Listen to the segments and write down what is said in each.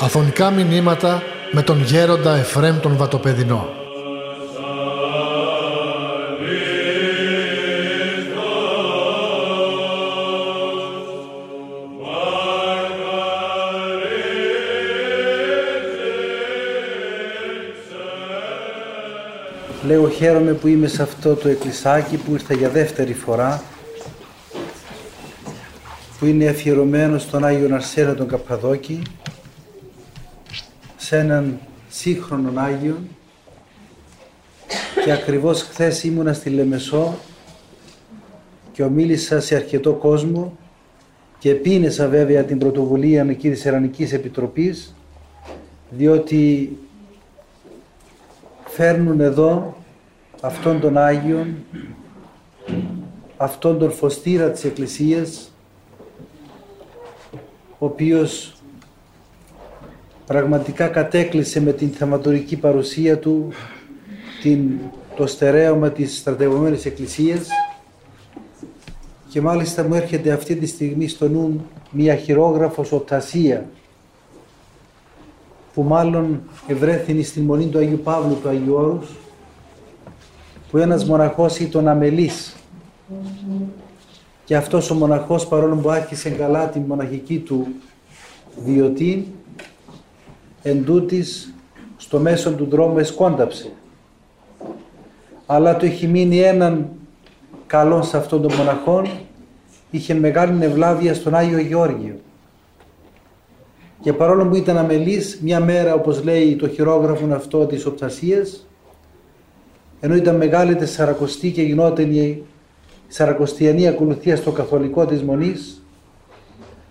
Αφωνικά μηνύματα με τον γέροντα Εφρέμ τον Βατοπεδινό. Λέω χαίρομαι που είμαι σε αυτό το εκκλησάκι που ήρθα για δεύτερη φορά που είναι αφιερωμένος στον Άγιο Αρσένα τον Καπαδόκη σε έναν σύγχρονο Άγιο και ακριβώς χθες ήμουνα στη Λεμεσό και ομίλησα σε αρκετό κόσμο και πίνεσα βέβαια την πρωτοβουλία εκεί της Ερανικής Επιτροπής διότι φέρνουν εδώ αυτόν τον Άγιον, αυτόν τον φωστήρα της Εκκλησίας, ο οποίος πραγματικά κατέκλυσε με την θεματορική παρουσία του την, το στερέωμα της στρατευωμένης Εκκλησίας. Και μάλιστα μου έρχεται αυτή τη στιγμή στο νου μια χειρόγραφος οπτασία που μάλλον ευρέθηνε στην μονή του Αγίου Παύλου του Αγίου Όρους που ένας μοναχός ήταν αμελής και αυτός ο μοναχός παρόλο που άρχισε καλά τη μοναχική του διωτή εν τούτης, στο μέσο του δρόμου εσκόνταψε. Αλλά του έχει μείνει έναν καλό σε αυτόν τον μοναχόν είχε μεγάλη ευλάβεια στον Άγιο Γεώργιο. Και παρόλο που ήταν αμελής μια μέρα όπως λέει το χειρόγραφο αυτό της οπτασίας ενώ ήταν μεγάλη τεσσαρακοστή και γινόταν η σαρακοστιανή ακολουθία στο καθολικό της Μονής,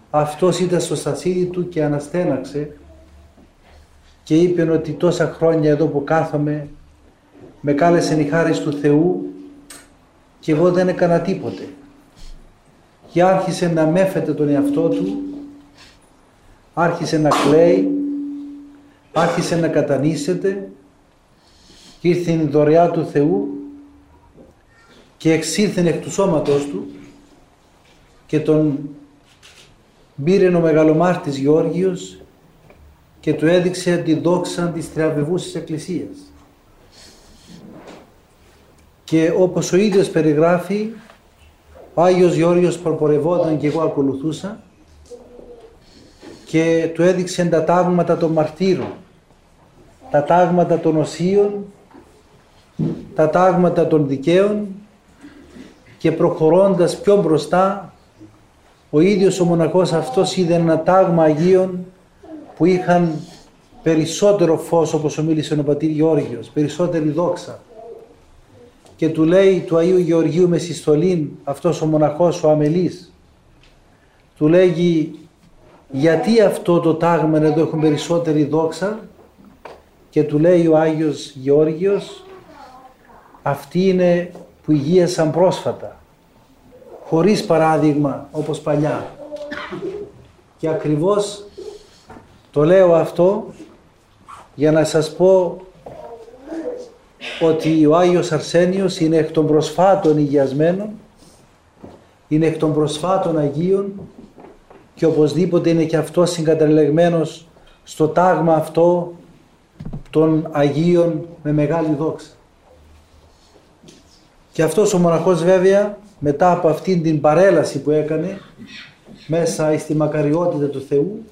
αυτός ήταν στο στασίδι του και αναστέναξε και είπε ότι τόσα χρόνια εδώ που κάθομαι με κάλεσε η χάρη του Θεού και εγώ δεν έκανα τίποτε. Και άρχισε να μέφεται τον εαυτό του, άρχισε να κλαίει, άρχισε να κατανήσεται και ήρθε η δωρεά του Θεού και εξήλθεν εκ του σώματος του και τον πήρε ο μεγαλομάρτης Γεώργιος και του έδειξε τη δόξα της τριαβεβούσης Εκκλησίας. Και όπως ο ίδιος περιγράφει, ο Άγιος Γεώργιος προπορευόταν και εγώ ακολουθούσα και του έδειξε τα τάγματα των μαρτύρων, τα τάγματα των οσίων τα τάγματα των δικαίων και προχωρώντας πιο μπροστά ο ίδιος ο μοναχός αυτός είδε ένα τάγμα Αγίων που είχαν περισσότερο φως όπως ομίλησε ο πατήρ Γεώργιος, περισσότερη δόξα. Και του λέει του Αγίου Γεωργίου με συστολήν αυτός ο μοναχός ο αμελής του λέγει γιατί αυτό το τάγμα εδώ έχουν περισσότερη δόξα; Και του λέει ο Άγιος Γεώργιος αυτοί είναι που υγείασαν πρόσφατα, χωρίς παράδειγμα όπως παλιά. Και ακριβώς το λέω αυτό για να σας πω ότι ο Άγιος Αρσένιος είναι εκ των προσφάτων υγιασμένων, είναι εκ των προσφάτων Αγίων και οπωσδήποτε είναι και αυτός συγκαταλεγμένος στο τάγμα αυτό των Αγίων με μεγάλη δόξα. Και αυτός ο μοναχός βέβαια μετά από αυτήν την παρέλαση που έκανε μέσα στη μακαριότητα του Θεού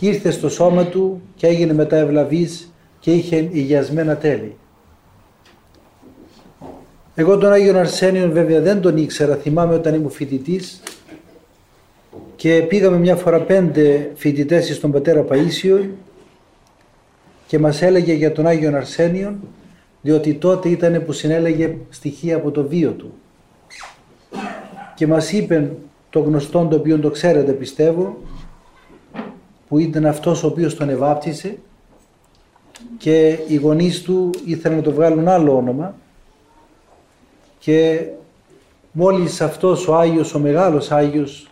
ήρθε στο σώμα του και έγινε μετά ευλαβής και είχε υγιασμένα τέλη. Εγώ τον Άγιο Αρσένιο βέβαια δεν τον ήξερα, θυμάμαι όταν ήμουν φοιτητής και πήγαμε μια φορά πέντε φοιτητές στον πατέρα Παΐσιο και μας έλεγε για τον Άγιο Αρσένιο διότι τότε ήταν που συνέλεγε στοιχεία από το βίο του. Και μας είπε το γνωστό το οποίο το ξέρετε πιστεύω, που ήταν αυτός ο οποίος τον ευάπτισε και οι γονείς του ήθελαν να το βγάλουν άλλο όνομα και μόλις αυτός ο Άγιος, ο μεγάλος Άγιος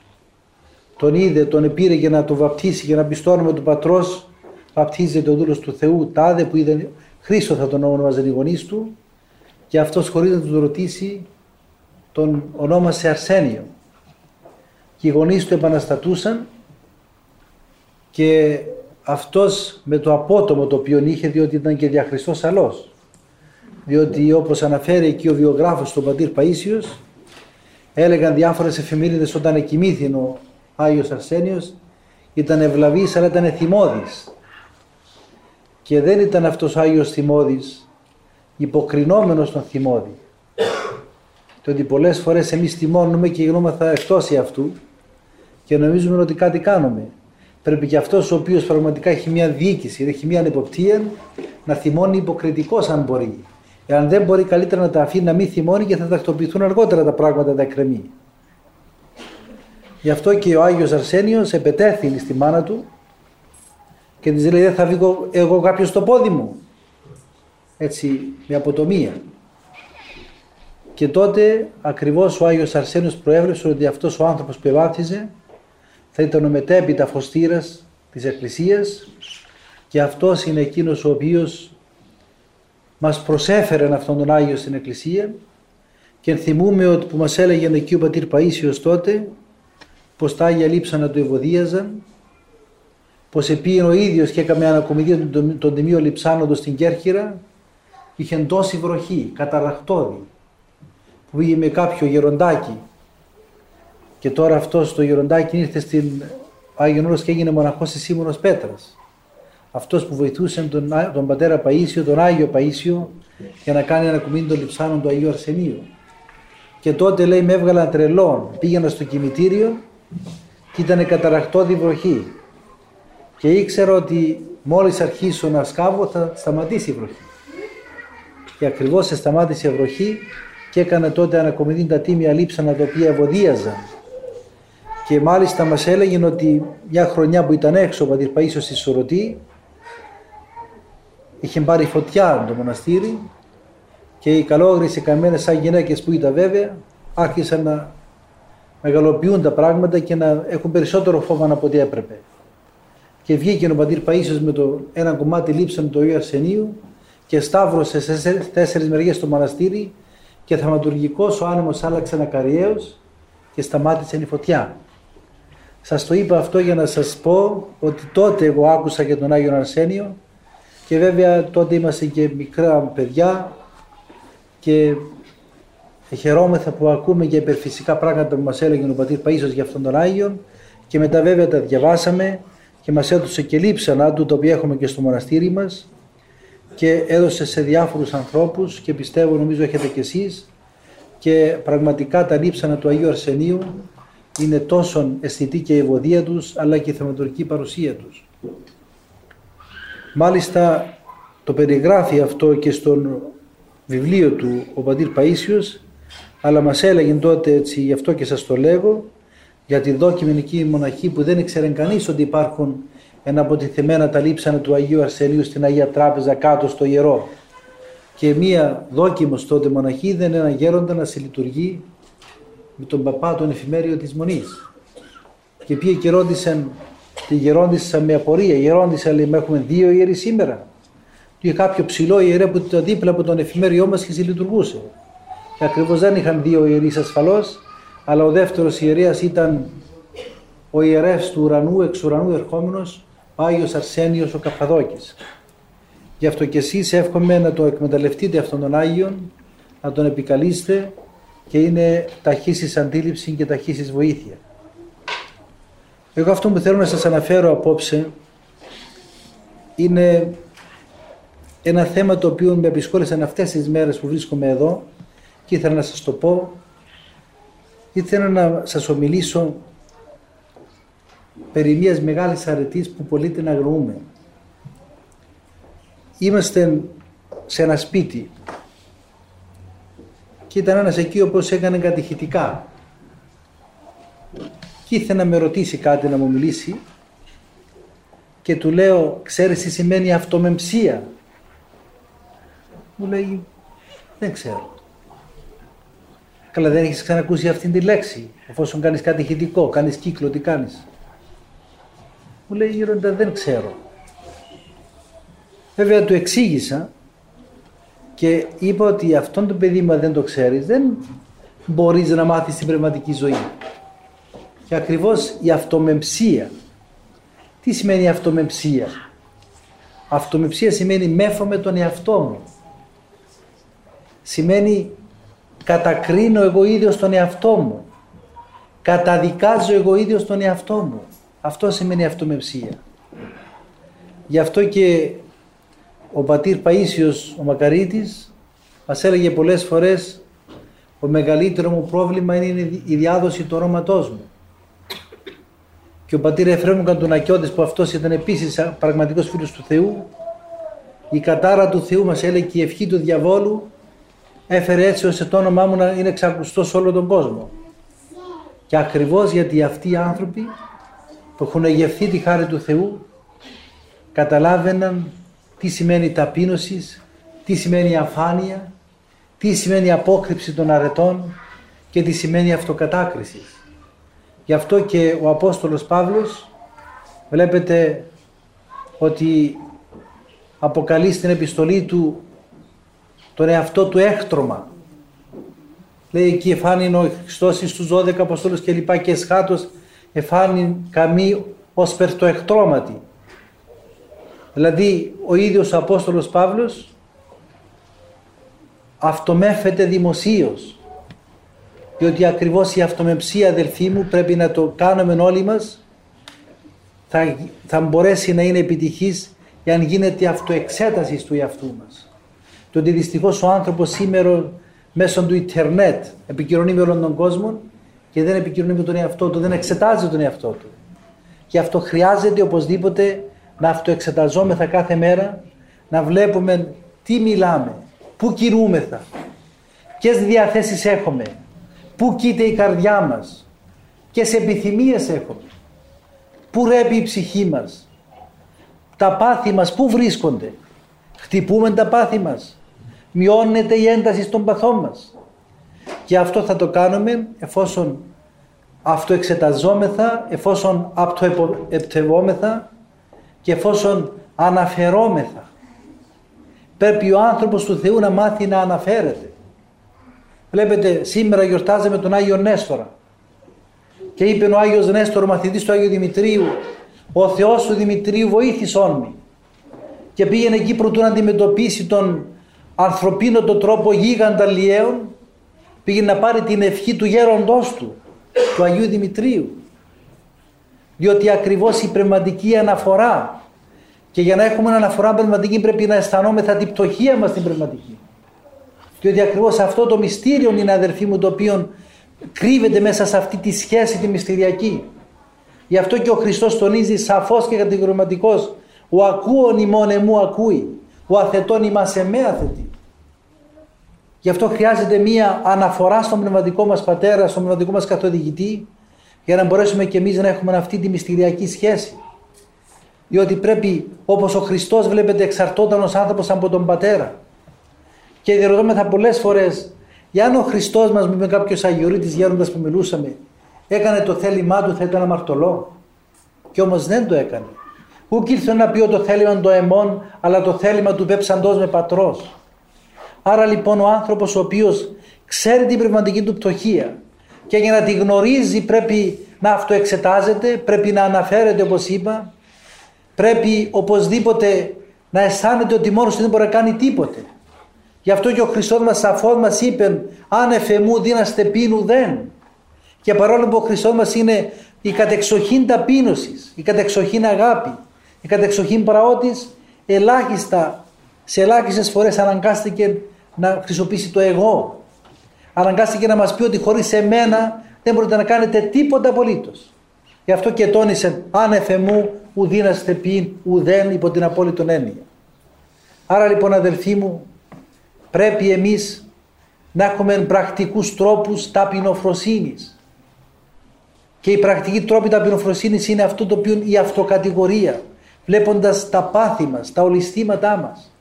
τον είδε, τον πήρε για να το βαπτίσει και να μπει στο όνομα του πατρός βαπτίζεται ο δούλος του Θεού τάδε που είδε Χρήστο θα τον ονόμαζαν οι γονείς του και αυτός χωρίς να τους ρωτήσει τον ονόμασε Αρσένιο. Και οι γονείς του επαναστατούσαν και αυτός με το απότομο το οποίο είχε διότι ήταν και διαχριστός αλός. Διότι όπως αναφέρει εκεί ο βιογράφος του πατήρ Παΐσιος έλεγαν διάφορες εφημερίδες όταν εκοιμήθη ο Άγιος Αρσένιος ήταν ευλαβής αλλά ήταν θυμώδης και δεν ήταν αυτός ο Άγιος Θυμώδης υποκρινόμενος τον θυμώδη το ότι πολλές φορές εμείς θυμώνουμε και γινόμαθα εκτός αυτού και νομίζουμε ότι κάτι κάνουμε. Πρέπει και αυτός ο οποίος πραγματικά έχει μια διοίκηση, έχει μια ανεποπτεία να θυμώνει υποκριτικός αν μπορεί. Εάν δεν μπορεί καλύτερα να τα αφήνει να μην θυμώνει και θα τακτοποιηθούν αργότερα τα πράγματα τα εκκρεμή. Γι' αυτό και ο Άγιος Αρσένιος επετέθη στη μάνα του και της λέει δεν θα βγω εγώ κάποιος στο πόδι μου. Έτσι με αποτομία. Και τότε ακριβώς ο Άγιος Αρσένιος προέβλεψε ότι αυτός ο άνθρωπος που ευάθιζε θα ήταν ο μετέπειτα φωστήρας της Εκκλησίας και αυτός είναι εκείνος ο οποίος μας προσέφερε αυτόν τον Άγιο στην Εκκλησία και θυμούμε ότι που μας έλεγε εκεί ο πατήρ Παΐσιος τότε πως τα Άγια λείψα να του ευωδίαζαν πως επίεν ο ίδιος και έκαμε ανακομιδία τον, τον τιμίο λειψάνοντος στην Κέρχυρα είχε τόση βροχή, καταραχτώδη που πήγε με κάποιο γεροντάκι και τώρα αυτός το γεροντάκι ήρθε στην Άγιον Όρος και έγινε μοναχός της Σίμωνος Πέτρας αυτός που βοηθούσε τον, τον πατέρα Παΐσιο, τον Άγιο Παΐσιο για να κάνει ένα κουμίνι των λιψάνων του Αγίου Αρσενίου. Και τότε λέει με έβγαλαν τρελό, πήγαινα στο κημητήριο και ήταν καταραχτώδη βροχή. Και ήξερα ότι μόλις αρχίσω να σκάβω θα σταματήσει η βροχή. Και ακριβώς σταμάτησε η βροχή και έκανε τότε ανακομιδή τα τίμια λείψανα τα οποία ευωδίαζαν. Και μάλιστα μας έλεγε ότι μια χρονιά που ήταν έξω ο Πατήρ Παΐσιος στη Σωρωτή είχε πάρει φωτιά το μοναστήρι και οι καλόγρες οι καμένες σαν γυναίκες που ήταν βέβαια άρχισαν να μεγαλοποιούν τα πράγματα και να έχουν περισσότερο φόβο από ό,τι έπρεπε. Και βγήκε ο πατήρ Παΐσιος με το ένα κομμάτι λείψαν του Αγίου Αρσενίου και σταύρωσε σε τέσσερις μεριές το μοναστήρι και θαυματουργικός ο άνεμος άλλαξε ανακαριέως και σταμάτησε η φωτιά. Σας το είπα αυτό για να σας πω ότι τότε εγώ άκουσα για τον Άγιο Αρσένιο και βέβαια τότε είμαστε και μικρά παιδιά και χαιρόμεθα που ακούμε και υπερφυσικά πράγματα που μας έλεγε ο πατήρ Παΐσος για αυτόν τον Άγιο και μετά βέβαια τα διαβάσαμε και μας έδωσε και λείψανα του το οποίο έχουμε και στο μοναστήρι μας και έδωσε σε διάφορους ανθρώπους και πιστεύω νομίζω έχετε και εσείς και πραγματικά τα λείψανα του Αγίου Αρσενίου είναι τόσο αισθητή και η ευωδία τους αλλά και η θεματουργική παρουσία τους. Μάλιστα το περιγράφει αυτό και στον βιβλίο του ο Πατήρ Παΐσιος αλλά μας έλεγε τότε έτσι γι' αυτό και σας το λέγω για τη δόκιμη μοναχή που δεν ήξερε κανείς ότι υπάρχουν εναποτιθεμένα τα λείψανα του Αγίου Αρσενίου στην Αγία Τράπεζα κάτω στο ιερό και μία δόκιμος τότε μοναχή δεν ένα γέροντα να συλλειτουργεί με τον παπά τον εφημέριο της Μονής και πήγε και ρώτησαν Τη γερόντισα με απορία. Γερόντισα λέει, έχουμε δύο ιερεί σήμερα. Και κάποιο ψηλό ιερέ που ήταν δίπλα από τον εφημέριό μας και συλλειτουργούσε. Και ακριβώς δεν είχαν δύο ιερείς ασφαλώς, αλλά ο δεύτερος ιερέας ήταν ο ιερεύς του ουρανού, εξ ουρανού ερχόμενος, ο Άγιος Αρσένιος ο Καπαδόκης. Γι' αυτό και εσείς εύχομαι να το εκμεταλλευτείτε αυτόν τον Άγιον, να τον επικαλείστε και είναι ταχύσης αντίληψη και ταχύσης βοήθεια. Εγώ αυτό που θέλω να σας αναφέρω απόψε είναι ένα θέμα το οποίο με απεισχόλησαν αυτές τις μέρες που βρίσκομαι εδώ και ήθελα να σας το πω. Ήθελα να σας ομιλήσω περί μιας μεγάλης αρετής που πολύ την αγροούμε. Είμαστε σε ένα σπίτι και ήταν ένας εκεί όπως έκανε κατηχητικά και ήθελε να με ρωτήσει κάτι, να μου μιλήσει και του λέω, ξέρεις τι σημαίνει αυτομεμψία; Μου λέει, δεν ξέρω. Καλά δεν έχεις ξανακούσει αυτήν τη λέξη, εφόσον κάνεις κάτι ηχητικό, κάνεις κύκλο, τι κάνεις. Μου λέει, γύροντα δεν ξέρω. Βέβαια του εξήγησα και είπα ότι αυτόν το παιδί μου δεν το ξέρεις, δεν μπορείς να μάθεις την πνευματική ζωή. Και ακριβώς η αυτομεμψία. Τι σημαίνει αυτομεμψία. Αυτομεμψία σημαίνει μέφομαι τον εαυτό μου. Σημαίνει κατακρίνω εγώ ίδιος τον εαυτό μου. Καταδικάζω εγώ ίδιος τον εαυτό μου. Αυτό σημαίνει αυτομεψία. Γι' αυτό και ο πατήρ Παΐσιος ο Μακαρίτης μας έλεγε πολλές φορές το μεγαλύτερο μου πρόβλημα είναι η διάδοση του όνοματός μου. Και ο πατήρ Εφραίμου Καντουνακιώτης που αυτός ήταν επίσης πραγματικός φίλος του Θεού η κατάρα του Θεού μας έλεγε και η ευχή του διαβόλου έφερε έτσι ώστε το όνομά μου να είναι εξακουστό σε όλο τον κόσμο. Και ακριβώς γιατί αυτοί οι άνθρωποι που έχουν αγευθεί τη χάρη του Θεού καταλάβαιναν τι σημαίνει ταπείνωσης, τι σημαίνει αφάνεια, τι σημαίνει απόκρυψη των αρετών και τι σημαίνει αυτοκατάκριση. Γι' αυτό και ο Απόστολος Παύλος βλέπετε ότι αποκαλεί στην επιστολή του τον εαυτό του έκτρωμα. Λέει εκεί εφάνει ο Χριστός στους 12 Αποστόλους και λοιπά και εσχάτως εφάνει καμί ως περτοεκτρώματι. Δηλαδή ο ίδιος ο Απόστολος Παύλος αυτομέφεται δημοσίως διότι ακριβώς η αυτομεψία αδελφοί μου πρέπει να το κάνουμε όλοι μας θα, θα μπορέσει να είναι επιτυχής εάν γίνεται αυτοεξέτασης του εαυτού μας. Το ότι δυστυχώς ο άνθρωπος σήμερα μέσω του ίντερνετ επικοινωνεί με όλον τον κόσμο και δεν επικοινωνεί με τον εαυτό του, δεν εξετάζει τον εαυτό του. Και αυτό χρειάζεται οπωσδήποτε να αυτοεξεταζόμεθα κάθε μέρα, να βλέπουμε τι μιλάμε, πού κινούμεθα, ποιες διαθέσεις έχουμε, πού κοίται η καρδιά μας, ποιες επιθυμίες έχουμε, πού ρέπει η ψυχή μας, τα πάθη μας πού βρίσκονται, χτυπούμε τα πάθη μας, μειώνεται η ένταση στον παθό μας. Και αυτό θα το κάνουμε εφόσον αυτοεξεταζόμεθα, εφόσον αυτοεπτευόμεθα και εφόσον αναφερόμεθα. Πρέπει ο άνθρωπος του Θεού να μάθει να αναφέρεται. Βλέπετε σήμερα γιορτάζαμε τον Άγιο Νέστορα και είπε ο Άγιος Νέστορο μαθητής του Άγιου Δημητρίου ο Θεός του Δημητρίου βοήθησόν με και πήγαινε εκεί προτού να αντιμετωπίσει τον ανθρωπίνο τον τρόπο γίγαντα λιέων πήγαινε να πάρει την ευχή του γέροντός του του Αγίου Δημητρίου. Διότι ακριβώς η πνευματική αναφορά και για να έχουμε αναφορά πνευματική πρέπει να αισθανόμεθα την πτωχία μας την πνευματική. Διότι ακριβώς αυτό το μυστήριο είναι αδερφοί μου το οποίο κρύβεται μέσα σε αυτή τη σχέση τη μυστηριακή. Γι' αυτό και ο Χριστός τονίζει σαφώς και κατηγορηματικός ο ακούων ημών εμού ακούει ο αθετών ημάς εμέ αθετή γι' αυτό χρειάζεται μία αναφορά στον πνευματικό μας πατέρα στον πνευματικό μας καθοδηγητή για να μπορέσουμε και εμείς να έχουμε αυτή τη μυστηριακή σχέση. Διότι πρέπει όπως ο Χριστός βλέπετε εξαρτώταν ως άνθρωπος από τον Πατέρα. Και διερωτώμεθα πολλές φορές για αν ο Χριστός μας με κάποιος αγιορείτης γέροντας που μιλούσαμε έκανε το θέλημά του θα ήταν αμαρτωλό. Και όμως δεν το έκανε. Ούκ ήρθε να πει το θέλημα το εμών αλλά το θέλημα του πέψαντός με πατρός. Άρα λοιπόν ο άνθρωπος ο οποίος ξέρει την πνευματική του πτωχία και για να τη γνωρίζει πρέπει να αυτοεξετάζεται, πρέπει να αναφέρεται όπως είπα, πρέπει οπωσδήποτε να αισθάνεται ότι μόνος του δεν μπορεί να κάνει τίποτε. Γι' αυτό και ο Χριστός μας σαφώς μας είπε αν εφεμού δίναστε πίνου δεν. Και παρόλο που ο Χριστός μας είναι η κατεξοχήν ταπείνωσης, η κατεξοχήν αγάπη, η κατεξοχήν πραότης, ελάχιστα, σε ελάχιστες φορές αναγκάστηκε να χρησιμοποιήσει το εγώ αναγκάστηκε να μας πει ότι χωρίς εμένα δεν μπορείτε να κάνετε τίποτα απολύτως. Γι' αυτό και τόνισε άνεφε μου ουδίναστε πει ουδέν υπό την απόλυτο έννοια. Άρα λοιπόν αδελφοί μου πρέπει εμείς να έχουμε πρακτικούς τρόπους ταπεινοφροσύνης. Και η πρακτική τρόπη ταπεινοφροσύνης είναι αυτό το οποίο η αυτοκατηγορία βλέποντας τα πάθη μας, τα ολιστήματά μας.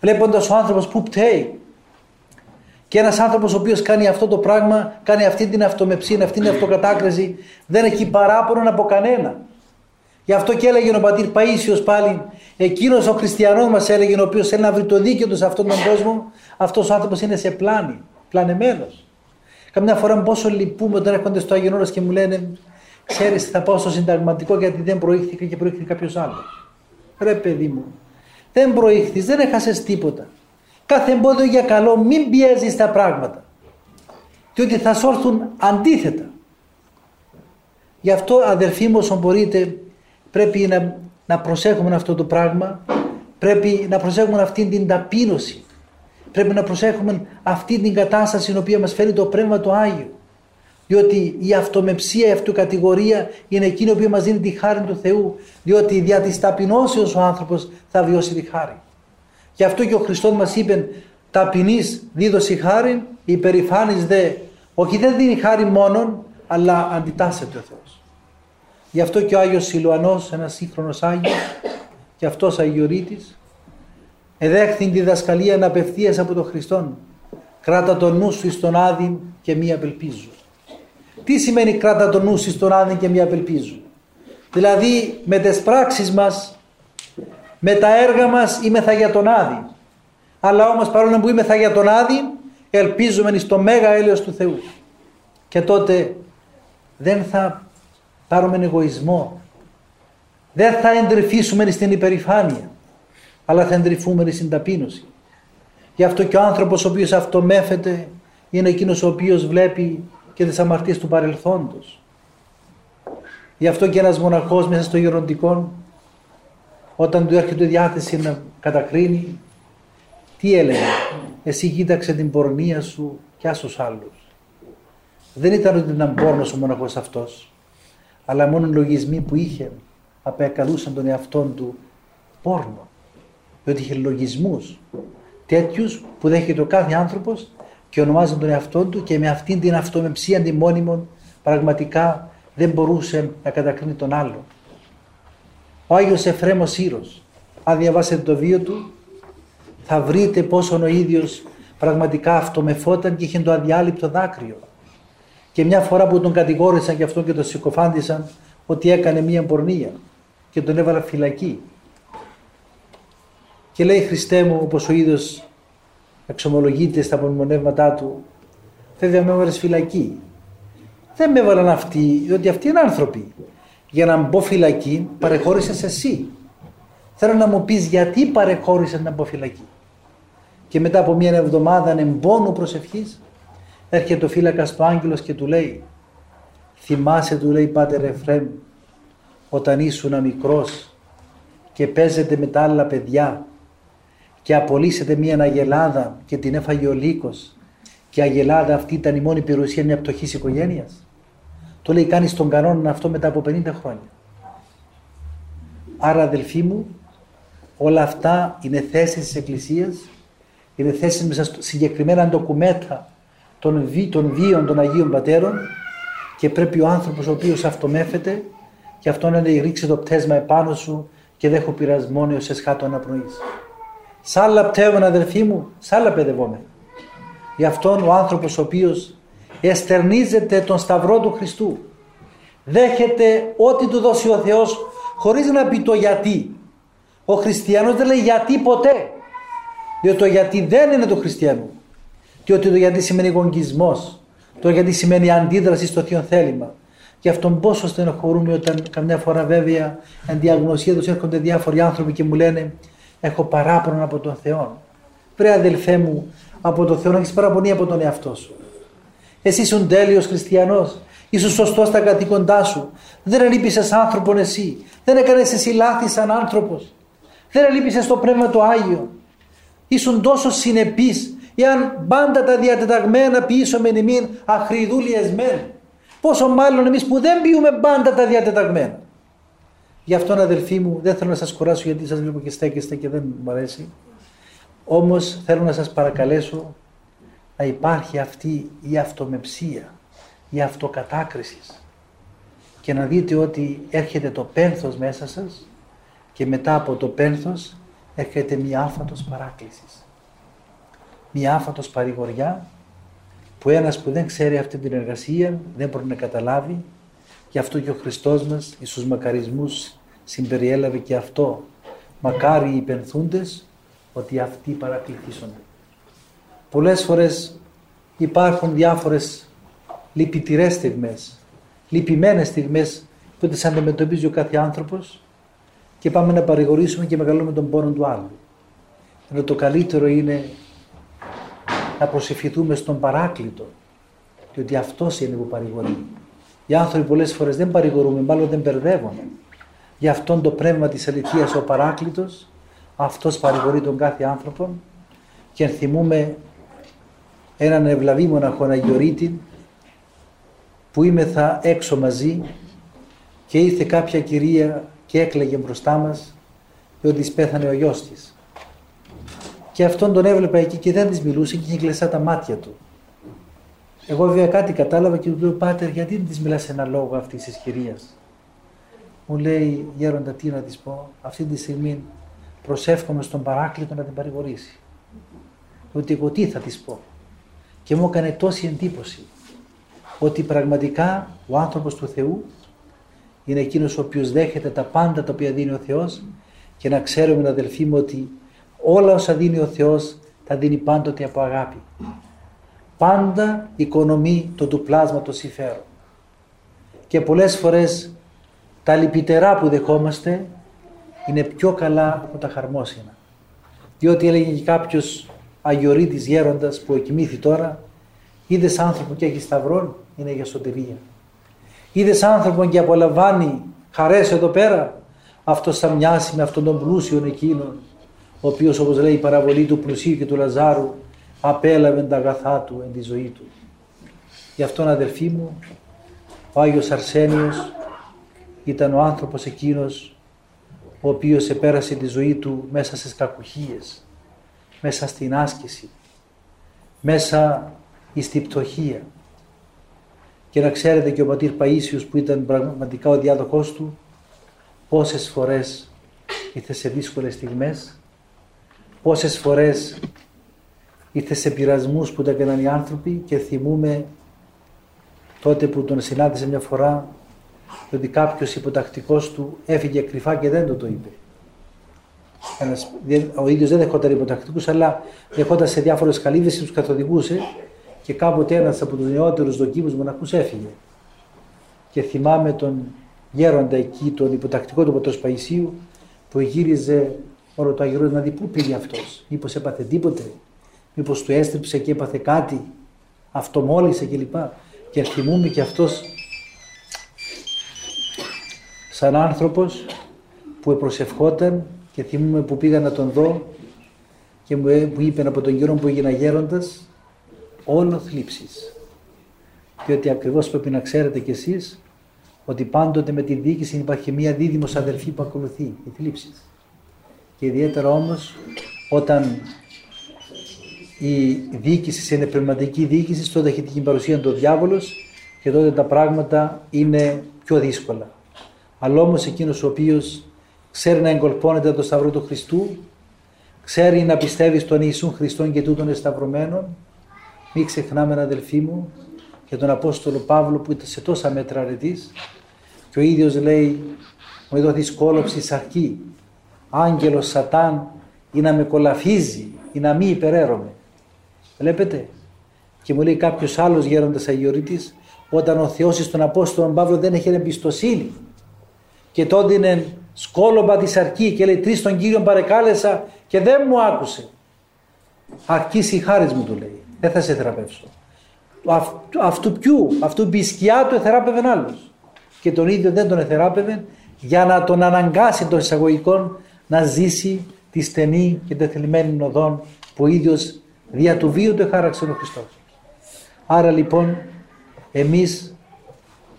Βλέποντας ο άνθρωπος που πταίει, και ένας άνθρωπος ο οποίος κάνει αυτό το πράγμα, κάνει αυτή την αυτομεψία, αυτή την αυτοκατάκριση, δεν έχει παράπονο από κανένα. Γι' αυτό και έλεγε ο πατήρ Παΐσιος πάλι, εκείνος ο χριστιανός μας έλεγε, ο οποίος θέλει να βρει το δίκαιο του σε αυτόν τον κόσμο, αυτός ο άνθρωπος είναι σε πλάνη, πλανεμένος. Καμιά φορά πόσο λυπούμε όταν έρχονται στο Άγιον Όρος και μου λένε ξέρεις θα πάω στο συνταγματικό γιατί δεν προήχθηκα και προήχθη κάποιος άλλος. Ρε παιδί μου, δεν προήχθης, δεν έχασες τίποτα. Κάθε εμπόδιο για καλό, μην πιέζεις τα πράγματα. Διότι θα σου έρθουν αντίθετα. Γι' αυτό αδερφοί μου όσο μπορείτε πρέπει να, να προσέχουμε αυτό το πράγμα. Πρέπει να προσέχουμε αυτή την ταπείνωση. Πρέπει να προσέχουμε αυτή την κατάσταση στην οποία μας φέρει το Πνεύμα το Άγιο. Διότι η αυτομεψία, η αυτοκατηγορία είναι εκείνη που μας δίνει τη χάρη του Θεού. Διότι δια της ταπεινώσεως ο άνθρωπος θα βιώσει τη χάρη. Γι' αυτό και ο Χριστός μας είπε ταπεινής δίδωση χάρη, υπερηφάνης δε. Όχι δεν δίνει χάρη μόνον, αλλά αντιτάσσεται ο Θεός. Γι' αυτό και ο Άγιος Σιλουανός, ένας σύγχρονος Άγιος, και αυτός Αγιορείτης, εδέχθη τη διδασκαλία απευθείας από τον Χριστόν. Κράτα τον νου σου στον άδειν και μη απελπίζου. Τι σημαίνει κράτα τον νου σου στον άδειν και μη απελπίζου. Δηλαδή με τις πράξεις μας, με τα έργα μας είμεθα για τον άδειν. Αλλά όμως παρόλο που είμεθα για τον άδειν, ελπίζουμε στο μέγα έλεος του Θεού. Και τότε δεν θα πάρουμε εγωισμό. Δεν θα εντρυφήσουμε στην υπερηφάνεια αλλά θα εντρυφούμε στην ταπείνωση. Γι' αυτό και ο άνθρωπος ο οποίος αυτομέφεται είναι εκείνος ο οποίος βλέπει και τις αμαρτίες του παρελθόντος. Γι' αυτό και ένας μοναχός μέσα στο γεροντικό όταν του έρχεται η διάθεση να κατακρίνει τι έλεγε; Εσύ κοίταξε την πορνεία σου και άσους άλλους. Δεν ήταν ότι ήταν πόρνος ο μοναχός αυτός αλλά μόνο οι λογισμοί που είχε απεκαλούσαν τον εαυτό του πόρνο διότι είχε λογισμούς τέτοιους που δέχεται ο κάθε άνθρωπος και ονομάζει τον εαυτό του και με αυτήν την αυτομεψία αντιμόνιμων πραγματικά δεν μπορούσε να κατακρίνει τον άλλο. Ο Άγιος Εφρέμος Σύρος, αν διαβάσετε το βίο του, θα βρείτε πόσο ο ίδιος πραγματικά αυτομεφόταν και είχε το αδιάλειπτο δάκρυο. Και μια φορά που τον κατηγόρησαν και αυτό και τον συκοφάντησαν ότι έκανε μία πορνεία και τον έβαλα φυλακή και λέει Χριστέ μου όπως ο ίδιος εξομολογείται στα απομνημονεύματά του βέβαια με έβαλες φυλακή. Δεν με έβαλαν αυτοί, διότι αυτοί είναι άνθρωποι. Για να μπω φυλακή παρεχώρησες εσύ. Θέλω να μου πεις γιατί παρεχώρησες να μπω φυλακή. Και μετά από μια εβδομάδα ανεμπόνου προσευχής έρχεται ο φύλακας του άγγελος και του λέει θυμάσαι του λέει πάτερ Εφραίμ όταν ήσουν μικρός και παίζετε με τα άλλα παιδιά και απολύσετε μια αγελάδα και την έφαγε ο λύκος και η αγελάδα αυτή ήταν η μόνη περιουσία μια πτωχής οικογένειας. Το λέει κάνει τον κανόνα αυτό μετά από 50 χρόνια. Άρα αδελφοί μου, όλα αυτά είναι θέσεις της Εκκλησίας, είναι θέσεις μέσα στο συγκεκριμένα ντοκουμέντα των, βί, των βίων των Αγίων Πατέρων και πρέπει ο άνθρωπος ο οποίος αυτομέφεται και αυτό να ρίξει το πτέσμα επάνω σου και δέχω πειρασμό έως εσχάτω αναπνοής. Σ' άλλα πτεύουν αδελφοί μου, σ' άλλα παιδευόμαι. Γι' αυτόν ο άνθρωπος ο οποίος εστερνίζεται τον Σταυρό του Χριστού. Δέχεται ό,τι του δώσει ο Θεός χωρίς να πει το γιατί. Ο χριστιανός δεν λέει γιατί ποτέ. Διότι το γιατί δεν είναι του χριστιανού. Διότι το γιατί σημαίνει γονγκισμός. Το γιατί σημαίνει αντίδραση στο θείο θέλημα. Γι' αυτόν πόσο στενοχωρούμε όταν καμιά φορά βέβαια εν διαγνωσία τους έρχονται διάφοροι άνθρωποι και μου λένε Έχω παράπονο από τον Θεό. Βρε αδελφέ μου, από τον Θεό έχεις παραπονεί από τον εαυτό σου. Εσύ ήσουν τέλειο χριστιανός. Ήσουν σωστός στα καθήκοντά σου. Δεν ελείπησε άνθρωπον εσύ. Δεν έκανες εσύ λάθη σαν άνθρωπος. Δεν ελείπησε το πνεύμα το Άγιο. Ήσουν τόσο συνεπής. Εάν πάντα τα διατεταγμένα πίσω με νημήν αχριδούλιες μεν. Πόσο μάλλον εμείς που δεν πιούμε πάντα τα διατεταγμένα. Γι' αυτό αδελφοί μου δεν θέλω να σας κουράσω γιατί σας βλέπω και στέκεστε και δεν μου αρέσει. Όμως θέλω να σας παρακαλέσω να υπάρχει αυτή η αυτομεψία, η αυτοκατάκριση και να δείτε ότι έρχεται το πένθος μέσα σας και μετά από το πένθος έρχεται μια άφατος παράκλησης. Μια άφατος παρηγοριά που ένας που δεν ξέρει αυτή την εργασία δεν μπορεί να καταλάβει Γι' αυτό και ο Χριστός μας εις τους μακαρισμούς συμπεριέλαβε και αυτό. Μακάρι οι υπενθούντες ότι αυτοί παρακληθήσονται. Πολλές φορές υπάρχουν διάφορες λυπητηρές στιγμές, λυπημένες στιγμές που τις αντιμετωπίζει ο κάθε άνθρωπος και πάμε να παρηγορήσουμε και μεγαλούμε τον πόνο του άλλου. Ενώ το καλύτερο είναι να προσευχηθούμε στον παράκλητο, διότι αυτός είναι που παρηγορεί. Οι άνθρωποι πολλές φορές δεν παρηγορούμε, μάλλον δεν μπερδεύουν. Γι' αυτόν το πνεύμα της αληθείας ο παράκλητος, αυτός παρηγορεί τον κάθε άνθρωπο και θυμούμε έναν ευλαβή μοναχό Αγιορείτη που θα έξω μαζί και ήρθε κάποια κυρία και έκλαιγε μπροστά μας ότις πέθανε ο γιος της. Και αυτόν τον έβλεπα εκεί και δεν της μιλούσε και είχε κλειστά τα μάτια του. Εγώ βέβαια κάτι κατάλαβα και του λέω «Πάτερ, γιατί δεν της μιλάς ένα λόγο αυτής της κυρίας». Μου λέει «Γέροντα, τι να της πω, αυτή τη στιγμή προσεύχομαι στον παράκλητο να την παρηγορήσει». Ότι εγώ τι θα της πω; Και μου έκανε τόση εντύπωση ότι πραγματικά ο άνθρωπος του Θεού είναι εκείνος ο οποίος δέχεται τα πάντα τα οποία δίνει ο Θεός και να ξέρουμε αδελφοί μου ότι όλα όσα δίνει ο Θεός τα δίνει πάντοτε από αγάπη. Πάντα οικονομεί το του πλάσματο συμφέρον. Και πολλές φορές τα λυπητερά που δεχόμαστε είναι πιο καλά από τα χαρμόσυνα. Διότι έλεγε και κάποιος αγιορείτης γέροντας που εκοιμήθη τώρα, είδες άνθρωπο και έχει σταυρόν, είναι για σωτηρία. Είδες άνθρωπο και απολαμβάνει χαρές εδώ πέρα, αυτός θα μοιάσει με αυτόν τον πλούσιο εκείνον, ο οποίος όπως λέει η παραβολή του πλουσίου και του Λαζάρου, απέλαβε τα αγαθά του εν τη ζωή του. Γι' αυτόν αδελφοί μου, ο Άγιος Αρσένιος ήταν ο άνθρωπος εκείνος ο οποίος επέρασε τη ζωή του μέσα στις κακουχίες, μέσα στην άσκηση, μέσα στη πτωχία. Και να ξέρετε και ο πατήρ Παΐσιος που ήταν πραγματικά ο διάδοχός του, πόσες φορές ήρθε σε δύσκολες στιγμές, πόσες φορές ήρθε σε πειρασμούς που τα έκαναν οι άνθρωποι και θυμούμε τότε που τον συνάντησε μια φορά ότι κάποιος υποτακτικός του έφυγε κρυφά και δεν το το είπε. Ένας, ο ίδιος δεν δεχόταν υποτακτικούς αλλά δεχόταν σε διάφορες καλύβες και τους καθοδηγούσε και κάποτε ένας από τους νεότερους δοκίμους μοναχούς έφυγε. Και θυμάμαι τον γέροντα εκεί, τον υποτακτικό του Πατρός Παϊσίου, που γύριζε όλο το αγερό να δει πού πήγε αυτός, μήπως έπαθε τίποτε, μήπως του έστριψε και έπαθε κάτι, αυτομόλυσε κλπ. Και θυμούμαι και αυτός σαν άνθρωπος που προσευχόταν και θυμούμαι που πήγα να τον δω και μου είπε από τον καιρό που έγινα γέροντας όλο θλίψεις. Διότι ακριβώς πρέπει να ξέρετε κι εσείς ότι πάντοτε με τη διοίκηση υπάρχει μία δίδυμος αδελφή που ακολουθεί, η θλίψεις. Και ιδιαίτερα όμως όταν η διοίκηση είναι πνευματική διοίκηση, τότε έχει την παρουσία του διάβολος και τότε τα πράγματα είναι πιο δύσκολα. Αλλά όμως εκείνος ο οποίος ξέρει να εγκολπώνεται το Σταυρό του Χριστού, ξέρει να πιστεύει στον Ιησούν Χριστόν και τούτον εσταυρωμένον, μην ξεχνάμε αδελφοί μου για τον Απόστολο Παύλο που ήταν σε τόσα μέτρα αρετής και ο ίδιος λέει μου εδώ δυσκόλοψη αρχή άγγελος σατάν ή να με κολαφίζει ή να μην υπεραίρομαι. Βλέπετε; Και μου λέει κάποιος άλλος γέροντας Αγιορείτης όταν ο Θεός στον Απόστολο Παύλο δεν είχε εμπιστοσύνη και τότε είναι σκόλοπα της αρκή και λέει τρεις τον Κύριον παρεκάλεσα και δεν μου άκουσε. Αρκίσει η χάρη μου του λέει δεν θα σε θεραπεύσω. αυτού ποιου, αυτού που η σκιά του εθεράπευε άλλος. Και τον ίδιο δεν τον εθεράπευε για να τον αναγκάσει των εισαγωγικών να ζήσει τη στενή και τεθλιμμένη οδόν που ο ίδιος δια του βίου του εχάραξε ο Χριστός. Άρα λοιπόν εμείς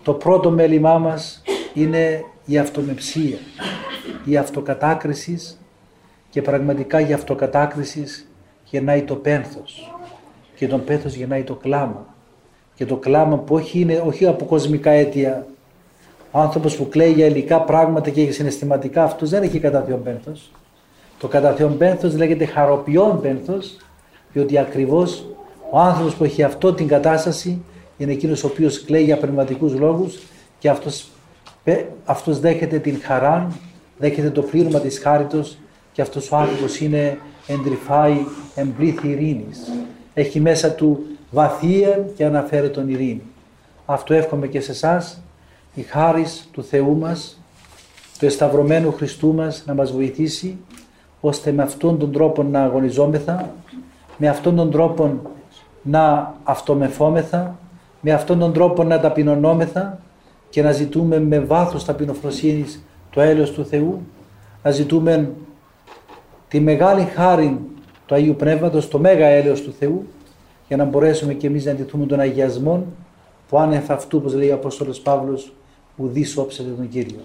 το πρώτο μέλημά μας είναι η αυτομεψία, η αυτοκατάκρισης και πραγματικά η αυτοκατάκρισης γεννάει το πένθος και τον πέθος γεννάει το κλάμα. Και το κλάμα που όχι είναι όχι από κοσμικά αίτια. Ο άνθρωπος που κλαίει για υλικά πράγματα και για συναισθηματικά αυτός δεν έχει κατά Θεόν πένθος. Το κατά Θεόν πένθος λέγεται χαροποιόν πένθος διότι ακριβώς ο άνθρωπος που έχει αυτό την κατάσταση είναι εκείνος ο οποίος κλαίει για πνευματικούς λόγους και αυτός, αυτός δέχεται την χαρά, δέχεται το πλήρωμα της χάριτος και αυτός ο άνθρωπος είναι εντρυφάει εμπλήθη ειρήνης έχει μέσα του βαθία και αναφέρει τον ειρήνη. Αυτό εύχομαι και σε εσάς, η χάρις του Θεού μας, του εσταυρωμένου Χριστού μας να μας βοηθήσει, ώστε με αυτόν τον τρόπο να αγωνιζόμεθα, με αυτόν τον τρόπο να αυτομεφόμεθα, με αυτόν τον τρόπο να ταπεινωνόμεθα και να ζητούμε με βάθος ταπεινοφροσύνης το έλεος του Θεού, να ζητούμε τη μεγάλη χάρη του Αγίου Πνεύματος, το μέγα έλεος του Θεού, για να μπορέσουμε και εμείς να αντιθούμε τον αγιασμό που άνευ αυτού, όπως λέει ο Απόστολος Παύλος, ουδής όψεται τον Κύριο.